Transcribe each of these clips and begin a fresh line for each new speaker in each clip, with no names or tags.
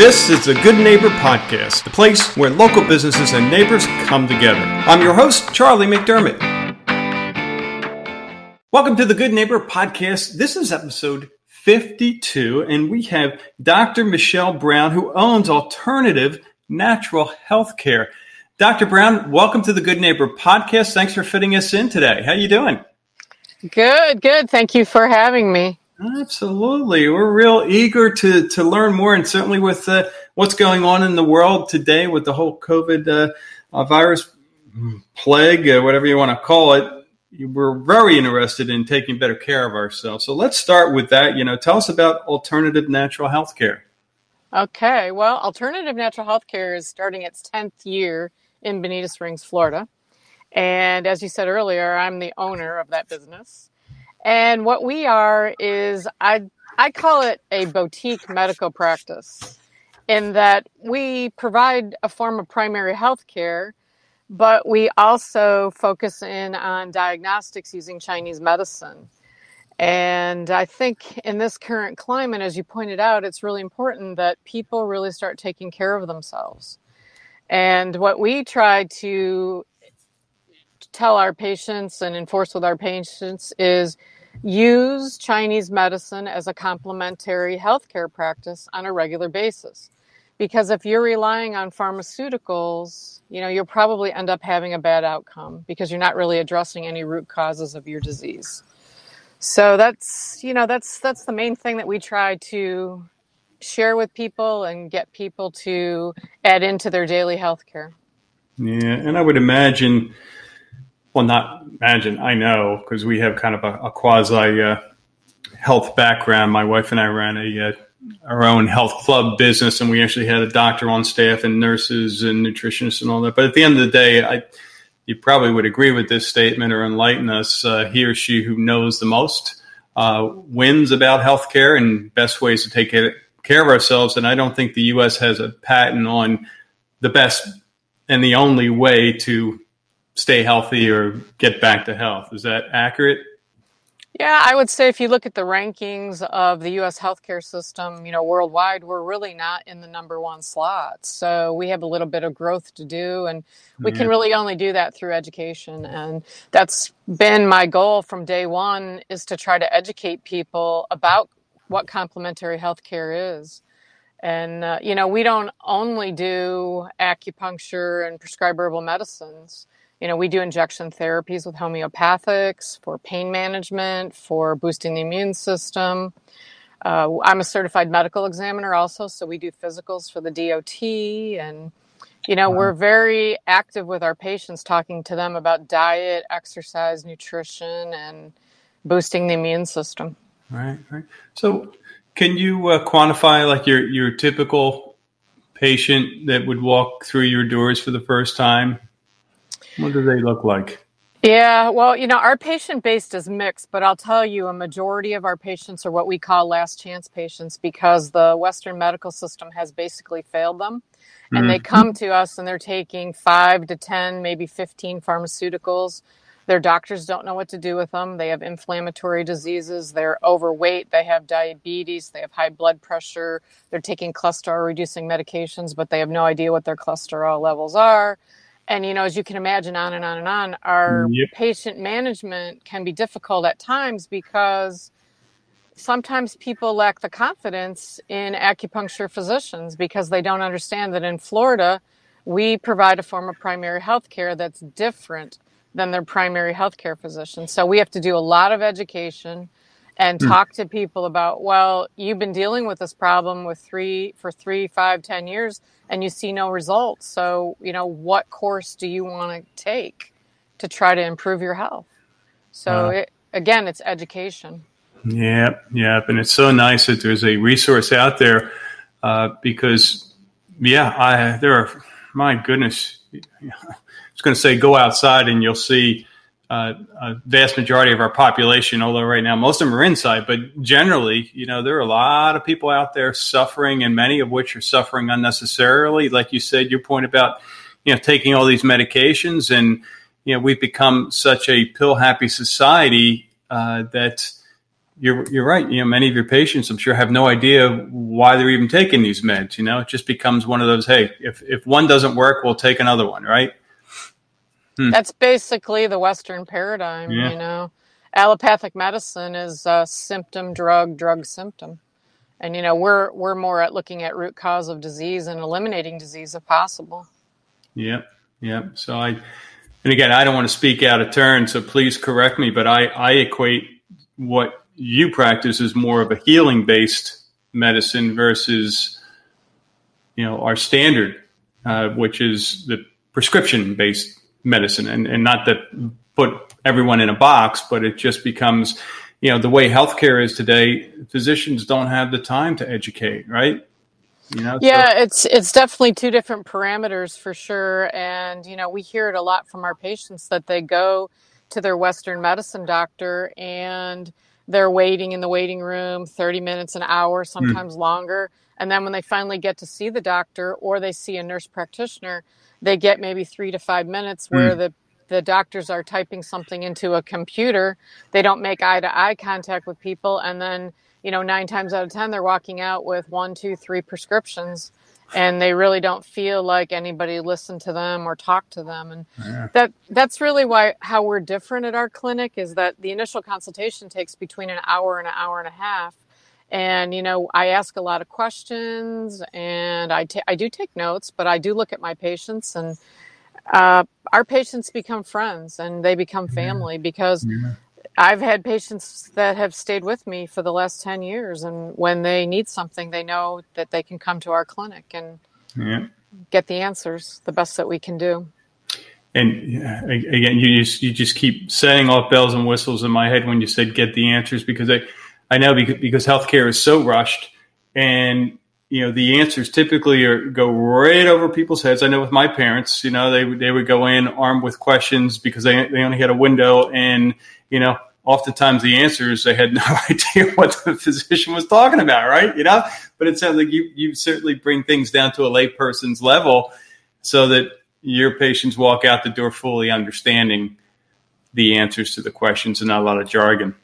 This is the Good Neighbor Podcast, the place where local businesses and neighbors come together. I'm your host, Charlie McDermott. Welcome to the Good Neighbor Podcast. This is episode 52, and we have Dr. Michelle Brown, who owns Alternative Natural Healthcare. Dr. Brown, welcome to the Good Neighbor Podcast. Thanks for fitting us in today. How are you doing?
Good, good. Thank you for having me.
Absolutely. We're real eager to, to learn more, and certainly with uh, what's going on in the world today with the whole COVID uh, uh, virus plague, uh, whatever you want to call it. We're very interested in taking better care of ourselves. So let's start with that. You know, tell us about alternative natural health care.
Okay. Well, alternative natural health care is starting its 10th year in Bonita Springs, Florida. And as you said earlier, I'm the owner of that business. And what we are is I I call it a boutique medical practice in that we provide a form of primary health care, but we also focus in on diagnostics using Chinese medicine. And I think in this current climate, as you pointed out, it's really important that people really start taking care of themselves. And what we try to tell our patients and enforce with our patients is use Chinese medicine as a complementary healthcare practice on a regular basis. Because if you're relying on pharmaceuticals, you know, you'll probably end up having a bad outcome because you're not really addressing any root causes of your disease. So that's, you know, that's that's the main thing that we try to share with people and get people to add into their daily healthcare.
Yeah, and I would imagine well, not imagine, I know, because we have kind of a, a quasi uh, health background. My wife and I ran a uh, our own health club business, and we actually had a doctor on staff and nurses and nutritionists and all that. But at the end of the day, I you probably would agree with this statement or enlighten us. Uh, he or she who knows the most uh, wins about healthcare and best ways to take care of ourselves. And I don't think the U.S. has a patent on the best and the only way to stay healthy or get back to health. Is that accurate?
Yeah, I would say if you look at the rankings of the US healthcare system, you know, worldwide, we're really not in the number one slot. So we have a little bit of growth to do, and we can really only do that through education. And that's been my goal from day one is to try to educate people about what complementary healthcare is. And, uh, you know, we don't only do acupuncture and prescribe herbal medicines. You know, we do injection therapies with homeopathics for pain management, for boosting the immune system. Uh, I'm a certified medical examiner also, so we do physicals for the DOT. And, you know, wow. we're very active with our patients, talking to them about diet, exercise, nutrition, and boosting the immune system.
Right, right. So, can you uh, quantify like your, your typical patient that would walk through your doors for the first time? What do they look like?
Yeah, well, you know, our patient base is mixed, but I'll tell you a majority of our patients are what we call last chance patients because the Western medical system has basically failed them. And mm-hmm. they come to us and they're taking five to 10, maybe 15 pharmaceuticals. Their doctors don't know what to do with them. They have inflammatory diseases. They're overweight. They have diabetes. They have high blood pressure. They're taking cholesterol reducing medications, but they have no idea what their cholesterol levels are and you know as you can imagine on and on and on our yep. patient management can be difficult at times because sometimes people lack the confidence in acupuncture physicians because they don't understand that in Florida we provide a form of primary health care that's different than their primary health care physician so we have to do a lot of education and hmm. talk to people about well you've been dealing with this problem with three for three five ten years and you see no results. So you know what course do you want to take to try to improve your health? So uh, it, again it's education.
Yep yep and it's so nice that there's a resource out there uh, because yeah i there are my goodness i was going to say go outside and you'll see uh, a vast majority of our population, although right now most of them are inside, but generally, you know, there are a lot of people out there suffering, and many of which are suffering unnecessarily. Like you said, your point about, you know, taking all these medications, and you know, we've become such a pill happy society uh, that you're you're right. You know, many of your patients, I'm sure, have no idea why they're even taking these meds. You know, it just becomes one of those. Hey, if if one doesn't work, we'll take another one, right?
Hmm. That's basically the Western paradigm. Yeah. You know, allopathic medicine is a symptom, drug, drug, symptom, and you know we're we're more at looking at root cause of disease and eliminating disease if possible.
Yep, yep. So I, and again, I don't want to speak out of turn, so please correct me, but I I equate what you practice as more of a healing based medicine versus you know our standard, uh, which is the prescription based medicine, and and not that put everyone in a box, but it just becomes you know the way healthcare is today. Physicians don't have the time to educate, right?
You know, yeah, so. it's it's definitely two different parameters for sure, and you know we hear it a lot from our patients that they go to their Western medicine doctor and they're waiting in the waiting room 30 minutes, an hour, hmm. sometimes mm. longer. And then when they finally get to see the doctor or they see a nurse practitioner, they get maybe three to five minutes hmm. where mm. the the doctors are typing something into a computer. They don't make eye to eye contact with people. And then, you know, nine times out of 10, they're walking out with one, two, three prescriptions and they really don't feel like anybody listened to them or talked to them and yeah. that that's really why how we're different at our clinic is that the initial consultation takes between an hour and an hour and a half and you know i ask a lot of questions and I, ta- I do take notes but i do look at my patients and uh, our patients become friends and they become family because yeah. I've had patients that have stayed with me for the last 10 years, and when they need something, they know that they can come to our clinic and yeah. get the answers the best that we can do.
And again, you just you just keep setting off bells and whistles in my head when you said get the answers because I I know because, because healthcare is so rushed and you know the answers typically are go right over people's heads. I know with my parents, you know they they would go in armed with questions because they they only had a window and you know oftentimes the answers they had no idea what the physician was talking about, right? You know, but it sounds like you you certainly bring things down to a layperson's level so that your patients walk out the door fully understanding the answers to the questions and not a lot of jargon.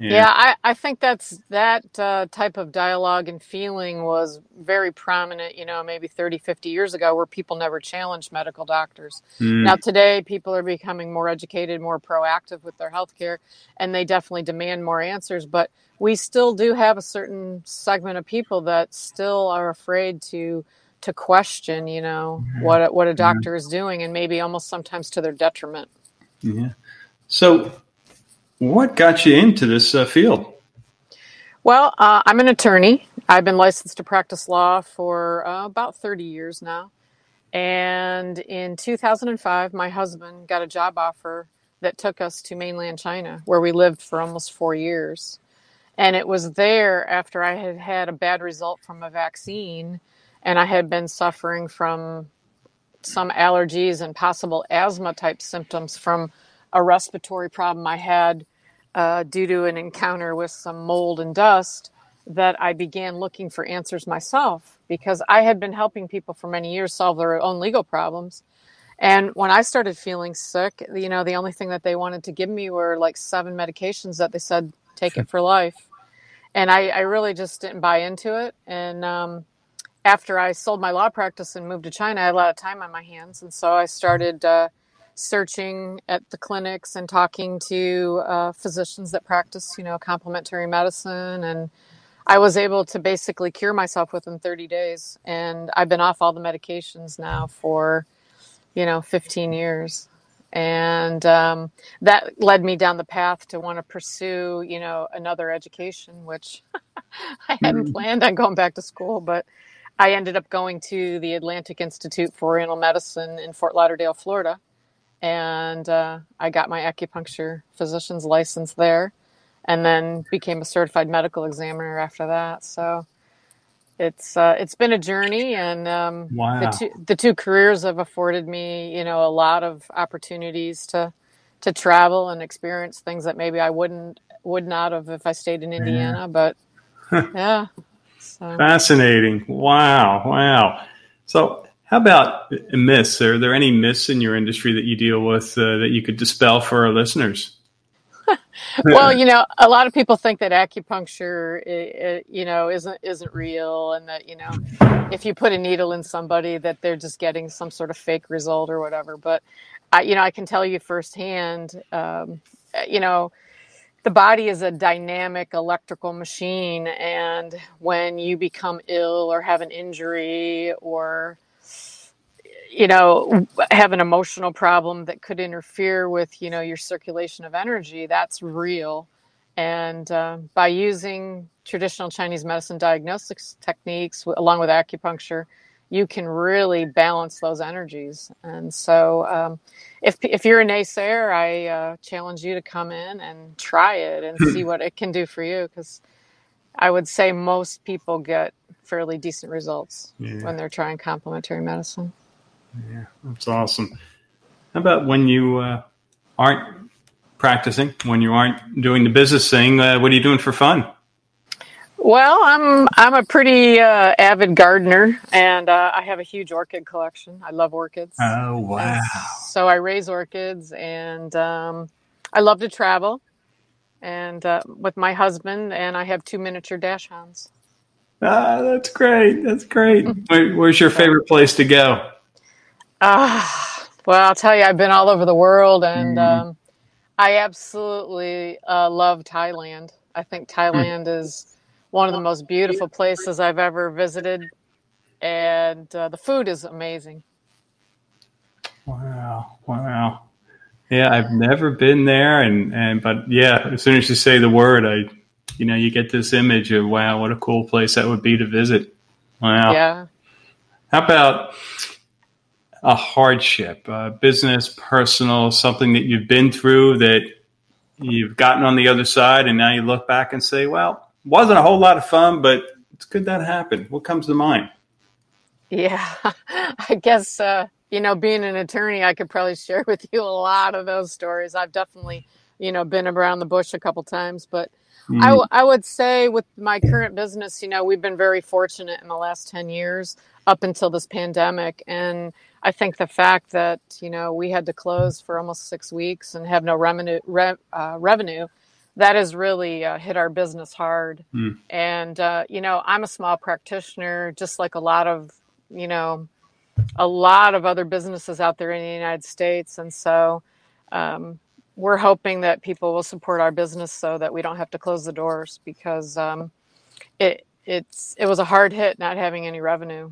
Yeah, yeah I, I think that's that uh, type of dialogue and feeling was very prominent, you know, maybe 30, 50 years ago where people never challenged medical doctors. Mm. Now, today, people are becoming more educated, more proactive with their healthcare, and they definitely demand more answers. But we still do have a certain segment of people that still are afraid to to question, you know, what what a doctor is doing, and maybe almost sometimes to their detriment.
Yeah. So what got you into this uh, field?
Well, uh, I'm an attorney. I've been licensed to practice law for uh, about 30 years now. And in 2005, my husband got a job offer that took us to mainland China, where we lived for almost four years. And it was there after I had had a bad result from a vaccine and I had been suffering from some allergies and possible asthma type symptoms from a respiratory problem I had uh, due to an encounter with some mold and dust that I began looking for answers myself because I had been helping people for many years solve their own legal problems. And when I started feeling sick, you know, the only thing that they wanted to give me were like seven medications that they said, take it for life. And I, I really just didn't buy into it. And um, after I sold my law practice and moved to China, I had a lot of time on my hands. And so I started uh, searching at the clinics and talking to uh, physicians that practice, you know, complementary medicine. And I was able to basically cure myself within 30 days. And I've been off all the medications now for, you know, 15 years. And um, that led me down the path to want to pursue, you know, another education, which I hadn't mm-hmm. planned on going back to school, but I ended up going to the Atlantic Institute for Oriental Medicine in Fort Lauderdale, Florida and uh, I got my acupuncture physician's license there, and then became a certified medical examiner after that. So it's uh, it's been a journey, and um, wow. the two the two careers have afforded me, you know, a lot of opportunities to to travel and experience things that maybe I wouldn't would not have if I stayed in Indiana. Yeah. But yeah,
so. fascinating. Wow, wow. So how about myths? Are there any myths in your industry that you deal with uh, that you could dispel for our listeners?
well, you know, a lot of people think that acupuncture, i- i- you know, isn't isn't real, and that you know, if you put a needle in somebody, that they're just getting some sort of fake result or whatever. But I, you know, I can tell you firsthand, um, uh, you know, the body is a dynamic electrical machine, and when you become ill or have an injury or you know have an emotional problem that could interfere with you know your circulation of energy that's real. And uh, by using traditional chinese medicine diagnostics techniques w- along with acupuncture you can really balance those energies. And so um, if, if you're a naysayer i uh, challenge you to come in and try it and see what it can do for you because i would say most people get fairly decent results
Yeah,
when they're trying complementary medicine
yeah, that's awesome. How about when you uh, aren't practicing, when you aren't doing the business thing? Uh, what are you doing for fun?
Well, I'm I'm a pretty uh, avid gardener, and uh, I have a huge orchid collection. I love orchids,
Oh wow!
so I raise orchids, and um, I love to travel, and uh, with my husband, and I have two miniature dachshunds.
Ah, that's great. That's great. Where, where's your favorite place to go?
Ah, well, I'll tell you, I've been all over the world, and
Mm,
um, I absolutely uh, love Thailand. I think
mm.
Thailand is one of the most beautiful places I've ever visited, and uh, the food is amazing.
Wow! Wow! Yeah, I've never been there, and and but yeah, as soon as you say the word, I, you know, you get this image of wow, what a cool place that would be to visit. Wow.
Yeah.
How about a hardship, uh, business, personal, something that you've been through that you've gotten on the other side, and now you look back and say, well, wasn't a whole lot of fun, but it's good that happened. What comes to mind?
Yeah, I guess uh, you know, being an attorney, I could probably share with you a lot of those stories. I've definitely, you know, been around the bush a couple times, but I,
Mm,
w- I would say with my current business, you know, we've been very fortunate in the last 10 years up until this pandemic. And I think the fact that, you know, we had to close for almost six weeks and have no revenue, re, uh, revenue, that has really uh, hit our business hard.
mm,
And, uh, you know, I'm a small practitioner, just like a lot of, you know, a lot of other businesses out there in the United States. And so um, we're hoping that people will support our business so that we don't have to close the doors because um, it it's it was a hard hit not having any revenue.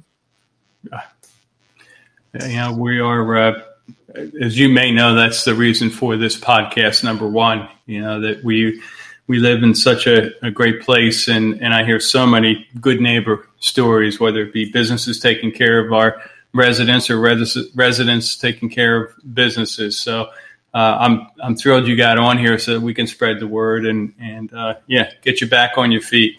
You know, we are, uh, as you may know, that's the reason for this podcast. Number one, you know that we we live in such a, a great place, and and I hear so many good neighbor stories, whether it be businesses taking care of our residents or res- residents taking care of businesses. So. Uh, I'm I'm thrilled you got on here so that we can spread the word and and uh, yeah get you back on your feet.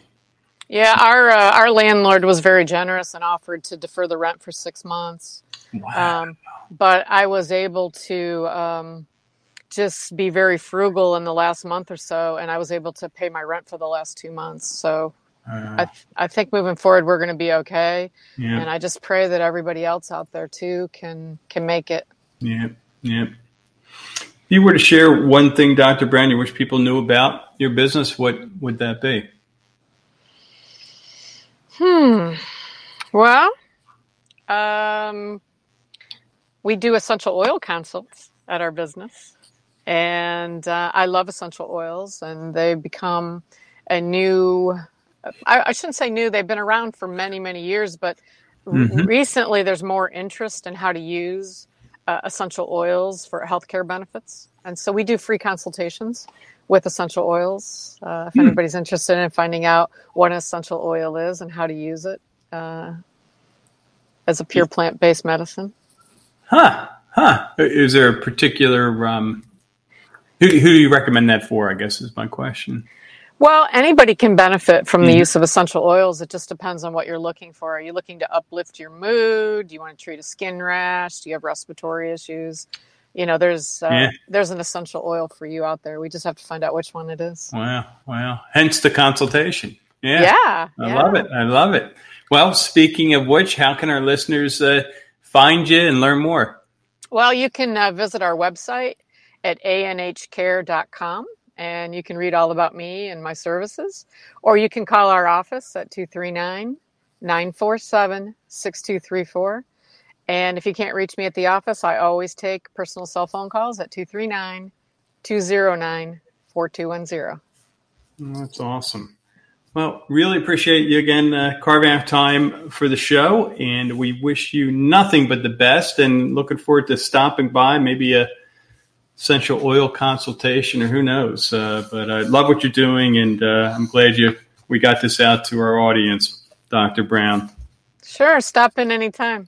Yeah, our uh, our landlord was very generous and offered to defer the rent for six months.
Wow.
Um, but I was able to um, just be very frugal in the last month or so, and I was able to pay my rent for the last two months. So I,
Uh,
th- I think moving forward, we're going to be okay.
yeah.
And I just pray that everybody else out there too can can make it.
Yeah, yeah. If you were to share one thing, Dr. Brown, you wish people knew about your business, what would that be?
Hmm. Well, um, we do essential oil consults at our business, and uh, I love essential oils, and they become a new. I, I shouldn't say new; they've been around for many, many years, but r-
hmm
recently there's more interest in how to use uh, essential oils for healthcare benefits, and so we do free consultations with essential oils. Uh, if
Hmm.
anybody's interested in finding out what an essential oil is and how to use it uh, as a pure plant-based medicine.
Huh, huh. Is there a particular, um, who, who do you recommend that for? I guess is my question.
Well, anybody can benefit from the
hmm
use of essential oils. It just depends on what you're looking for. Are you looking to uplift your mood? Do you want to treat a skin rash? Do you have respiratory issues? You know, there's uh,
Yeah.
there's an essential oil for you out there. We just have to find out which one it is.
Wow, wow. Hence the consultation. Yeah,
Yeah,
I love it. I love it. Well, speaking of which, how can our listeners uh, find you and learn more?
Well, you can uh, visit our website at anhcare.com and you can read all about me and my services. Or you can call our office at 239 947 6234. And if you can't reach me at the office, I always take personal cell phone calls at 239 209 4210.
That's awesome. Well, really appreciate you again uh, carving out time for the show, and we wish you nothing but the best. And looking forward to stopping by, maybe a essential oil consultation, or who knows. Uh, but I love what you're doing, and uh, I'm glad you we got this out to our audience, Dr. Brown.
Sure, stop in anytime.